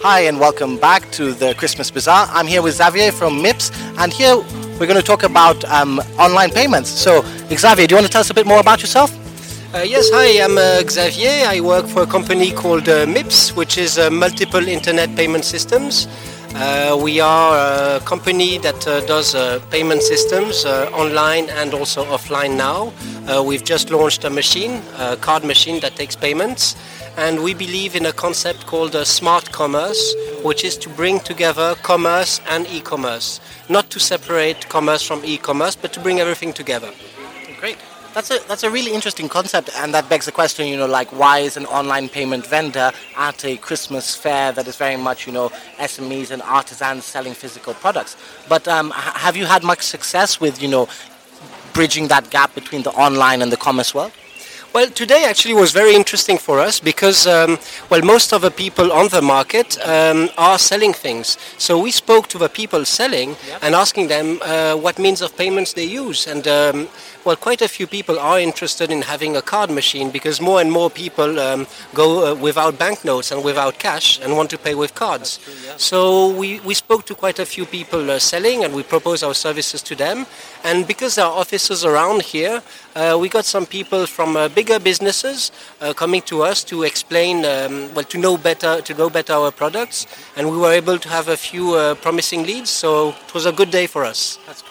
Hi, and welcome back to the Christmas Bazaar. I'm here with Xavier from MIPS, and here we're going to talk about um, online payments. So, Xavier, do you want to tell us a bit more about yourself? Uh, yes, hi, I'm uh, Xavier. I work for a company called uh, MIPS, which is uh, Multiple Internet Payment Systems. Uh, we are a company that uh, does payment systems online and also offline now. we've just launched a machine, a card machine that takes payments and we believe in a concept called smart commerce, which is to bring together commerce and e-commerce, not to separate commerce from e-commerce, but to bring everything together. Great. That's a that's a really interesting concept, and that begs the question, you know, like why is an online payment vendor at a Christmas fair that is very much, you know, SMEs and artisans selling physical products? But um, have you had much success with, you know, bridging that gap between the online and the commerce world? Well, today actually was very interesting for us because, um, well, most of the people on the market um, are selling things. So we spoke to the people selling and asking them uh, what means of payments they use. And um, well, quite a few people are interested in having a card machine because more and more people um, go uh, without banknotes and without cash and want to pay with cards. True, yeah. So we, we spoke to quite a few people uh, selling and we proposed our services to them. And because there are offices around here, uh, we got some people from uh, bigger businesses uh, coming to us to explain, um, well, to know better, to know better our products. And we were able to have a few uh, promising leads. So it was a good day for us. That's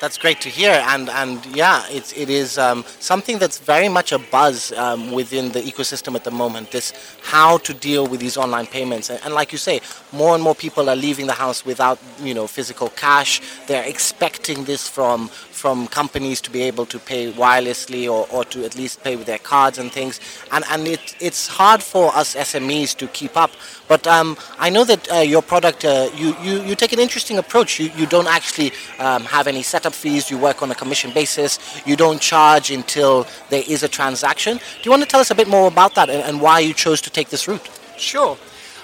that's great to hear, and and yeah, it's it is um, something that's very much a buzz um, within the ecosystem at the moment. This how to deal with these online payments, and, and, like you say, more and more people are leaving the house without you know physical cash. They're expecting this from from companies to be able to pay wirelessly or, or to at least pay with their cards and things, and and it it's hard for us SMEs to keep up. But um, I know that uh, your product, uh, you, you you take an interesting approach. You you don't actually um, have any setup fees. You work on a commission basis. You don't charge until there is a transaction. Do you want to tell us a bit more about that and, and why you chose to take this route? Sure.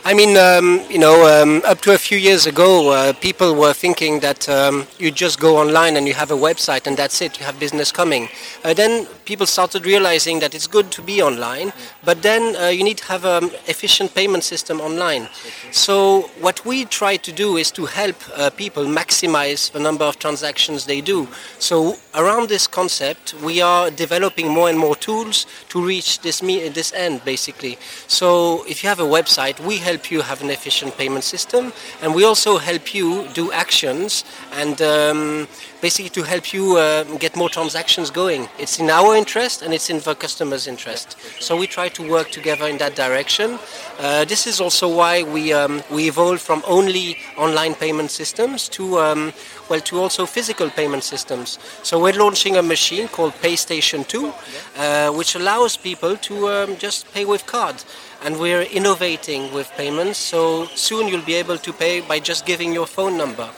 I mean, um, you know, um, up to a few years ago, uh, people were thinking that um, you just go online and you have a website and that's it, you have business coming. Uh, then people started realizing that it's good to be online, but then uh, you need to have an efficient payment system online. So what we try to do is to help uh, people maximize the number of transactions they do. So around this concept, we are developing more and more tools to reach this, me- this end, basically. So if you have a website, we help help you have an efficient payment system, and we also help you do actions and um, basically to help you uh, get more transactions going. It's in our interest and it's in the customer's interest. So we try to work together in that direction. Uh, this is also why we um, we evolved from only online payment systems to um, well to also physical payment systems. So we're launching a machine called PayStation 2, uh, which allows people to um, just pay with card and we're innovating with payments. So soon you'll be able to pay by just giving your phone number.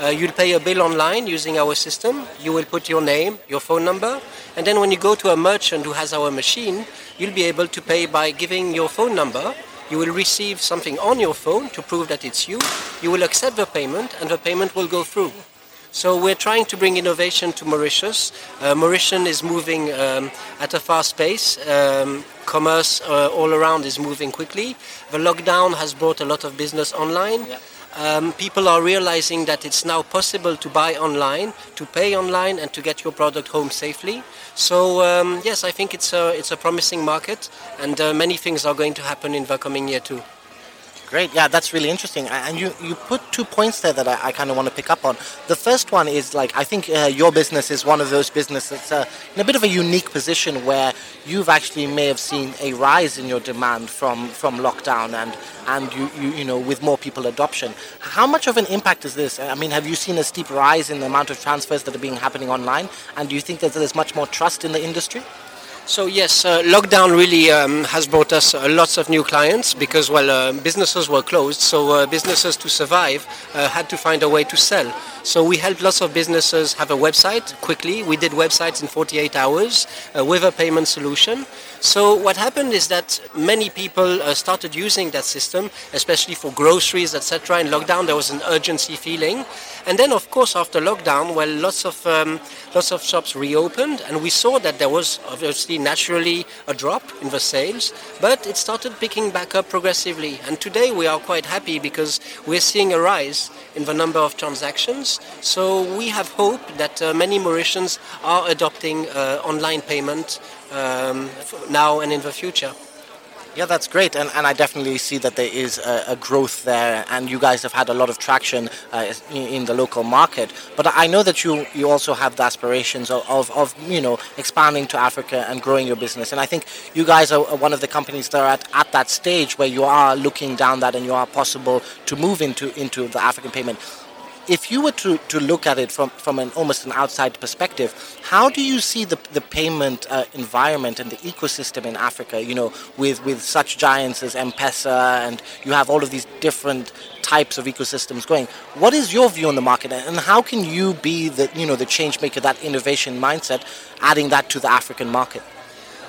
Uh, you'll pay a bill online using our system. You will put your name, your phone number, and then when you go to a merchant who has our machine, you'll be able to pay by giving your phone number. You will receive something on your phone to prove that it's you. You will accept the payment, and the payment will go through. So we're trying to bring innovation to Mauritius. Uh, Mauritius is moving um, at a fast pace. Um, commerce uh, all around is moving quickly. The lockdown has brought a lot of business online. Yeah. Um, people are realizing that it's now possible to buy online, to pay online, and to get your product home safely. So um, yes, I think it's a it's a promising market, and uh, many things are going to happen in the coming year too. Great, yeah, that's really interesting. And you, you put two points there that I, I kind of want to pick up on. The first one is like, I think uh, your business is one of those businesses that's uh, in a bit of a unique position where you've actually may have seen a rise in your demand from, from lockdown and, and you, you, you know, with more people adoption. How much of an impact is this? I mean, have you seen a steep rise in the amount of transfers that are being happening online? And do you think that there's much more trust in the industry? So yes, uh, lockdown really um, has brought us uh, lots of new clients because well, uh, businesses were closed, so uh, businesses to survive uh, had to find a way to sell. So we helped lots of businesses have a website quickly. We did websites in 48 hours uh, with a payment solution. So what happened is that many people uh, started using that system, especially for groceries, etc. In lockdown, there was an urgency feeling, and then of course after lockdown, well, lots of um, lots of shops reopened, and we saw that there was obviously naturally a drop in the sales, but it started picking back up progressively. And today we are quite happy because we're seeing a rise in the number of transactions. So we have hope that uh, many Mauritians are adopting uh, online payment um, now and in the future. Yeah, that's great, and, and I definitely see that there is a, a growth there, and you guys have had a lot of traction uh, in, in, the local market. But I know that you you also have the aspirations of, of, of, you know expanding to Africa and growing your business, and I think you guys are one of the companies that are at, at that stage where you are looking down that and you are possible to move into into the African payment if you were to, to look at it from, from an almost an outside perspective, how do you see the, the payment uh, environment and the ecosystem in Africa, you know, with, with such giants as M-Pesa and you have all of these different types of ecosystems going. What is your view on the market and how can you be the, you know, the change maker, that innovation mindset, adding that to the African market?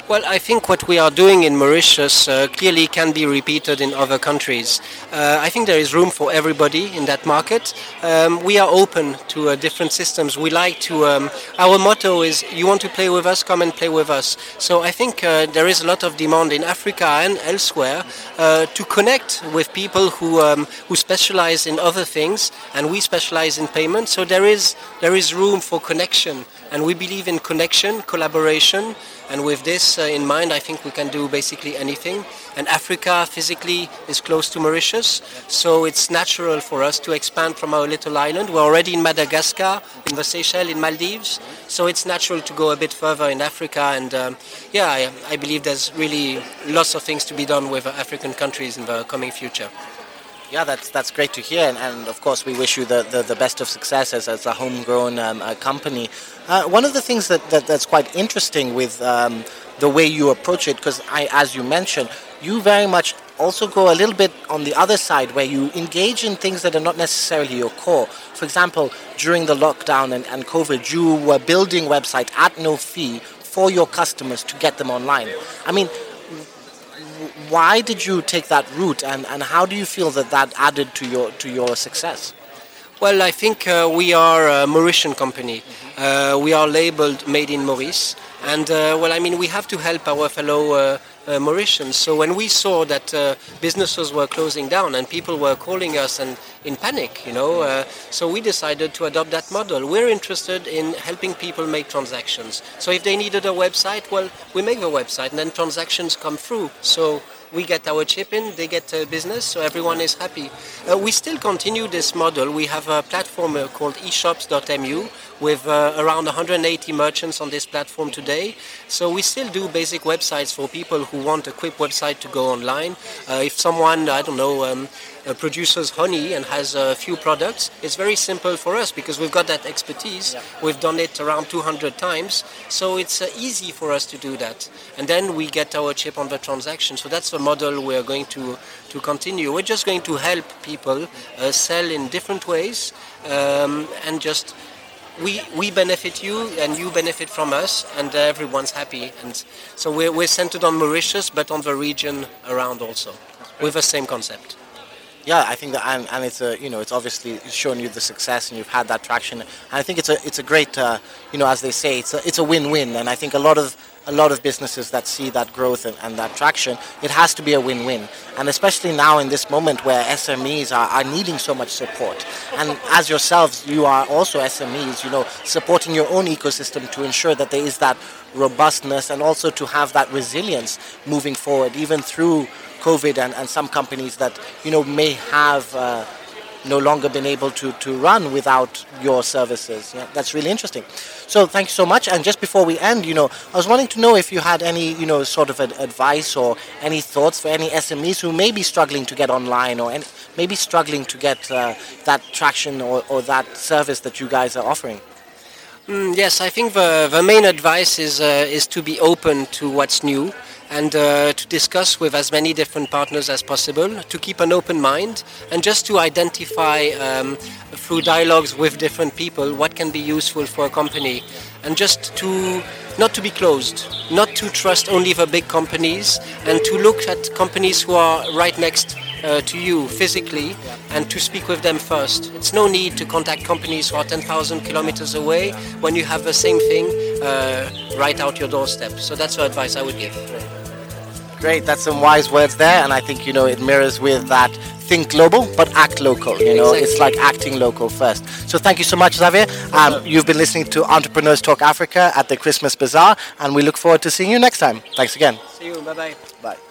Well, I think what we are doing in Mauritius uh, clearly can be repeated in other countries. Uh, I think there is room for everybody in that market. Um, we are open to uh, different systems. We like to. Um, our motto is: "You want to play with us? Come and play with us." So I think uh, there is a lot of demand in Africa and elsewhere uh, to connect with people who um, who specialize in other things, and we specialize in payment. So there is there is room for connection, and we believe in connection, collaboration. And with this uh, in mind, I think we can do basically anything. And Africa physically is close to Mauritius, so it's natural for us to expand from our little island. We're already in Madagascar, in the Seychelles, in Maldives, so it's natural to go a bit further in Africa. And um, yeah, I, I believe there's really lots of things to be done with African countries in the coming future. Yeah, that's that's great to hear, and, and of course we wish you the, the, the, best of success as, as a homegrown um, company. Uh, one of the things that, that that's quite interesting with um, the way you approach it, because as you mentioned, you very much also go a little bit on the other side where you engage in things that are not necessarily your core. For example, during the lockdown and, and COVID, you were building websites at no fee for your customers to get them online. I mean, why did you take that route, and, and how do you feel that that added to your to your success? Well, I think uh, we are a Mauritian company. Uh, we are labeled Made in Moris, and uh, well, I mean, we have to help our fellow uh, Mauritians. So when we saw that uh, businesses were closing down and people were calling us and in panic, you know, uh, so we decided to adopt that model. We're interested in helping people make transactions. So if they needed a website, well, we make the website and then transactions come through. So we get our chip in, they get a business, so everyone is happy. Uh, we still continue this model. We have a platform uh, called eshops.mu with uh, around 180 merchants on this platform today. So we still do basic websites for people who want a quick website to go online. Uh, if someone, I don't know, um, uh, produces honey and has a few products, it's very simple for us because we've got that expertise. Yeah. We've done it around 200 times, so it's uh, easy for us to do that. And then we get our chip on the transaction. So that's the model we're going to to continue. We're just going to help people sell in different ways um, and just we, we benefit you and you benefit from us and everyone's happy. And so we're, we're centered on Mauritius but on the region around also with the same concept yeah, I think that, and, and it's a, you know, it's obviously shown you the success, and you've had that traction. And I think it's a, it's a great, uh, you know, as they say, it's a, it's a win-win. And I think a lot of, a lot of businesses that see that growth and, and that traction, it has to be a win-win. And especially now in this moment where SMEs are, are needing so much support. And as yourselves, you are also SMEs, you know, supporting your own ecosystem to ensure that there is that robustness and also to have that resilience moving forward, even through COVID and, and some companies that you know may have uh, no longer been able to, to run without your services. Yeah, that's really interesting. So thank you so much. And just before we end, you know, I was wanting to know if you had any, you know, sort of advice or any thoughts for any SMEs who may be struggling to get online or any, maybe struggling to get uh, that traction or, or that service that you guys are offering. Mm, yes, I think the, the main advice is, uh, is to be open to what's new and uh, to discuss with as many different partners as possible, to keep an open mind, and just to identify um, through dialogues with different people what can be useful for a company, and just to not to be closed, not to trust only the big companies, and to look at companies who are right next uh, to you physically and to speak with them first. It's no need to contact companies who are 10,000 kilometers away when you have the same thing uh, right out your doorstep. So that's the advice I would give. Great, that's some wise words there, and I think you know it mirrors with that think global but act local. You know, Exactly. it's like acting local first. So thank you so much, Xavier. Um, you've been listening to Entrepreneurs Talk Africa at the Christmas Bazaar, and we look forward to seeing you next time. Thanks again. See you. Bye bye. Bye.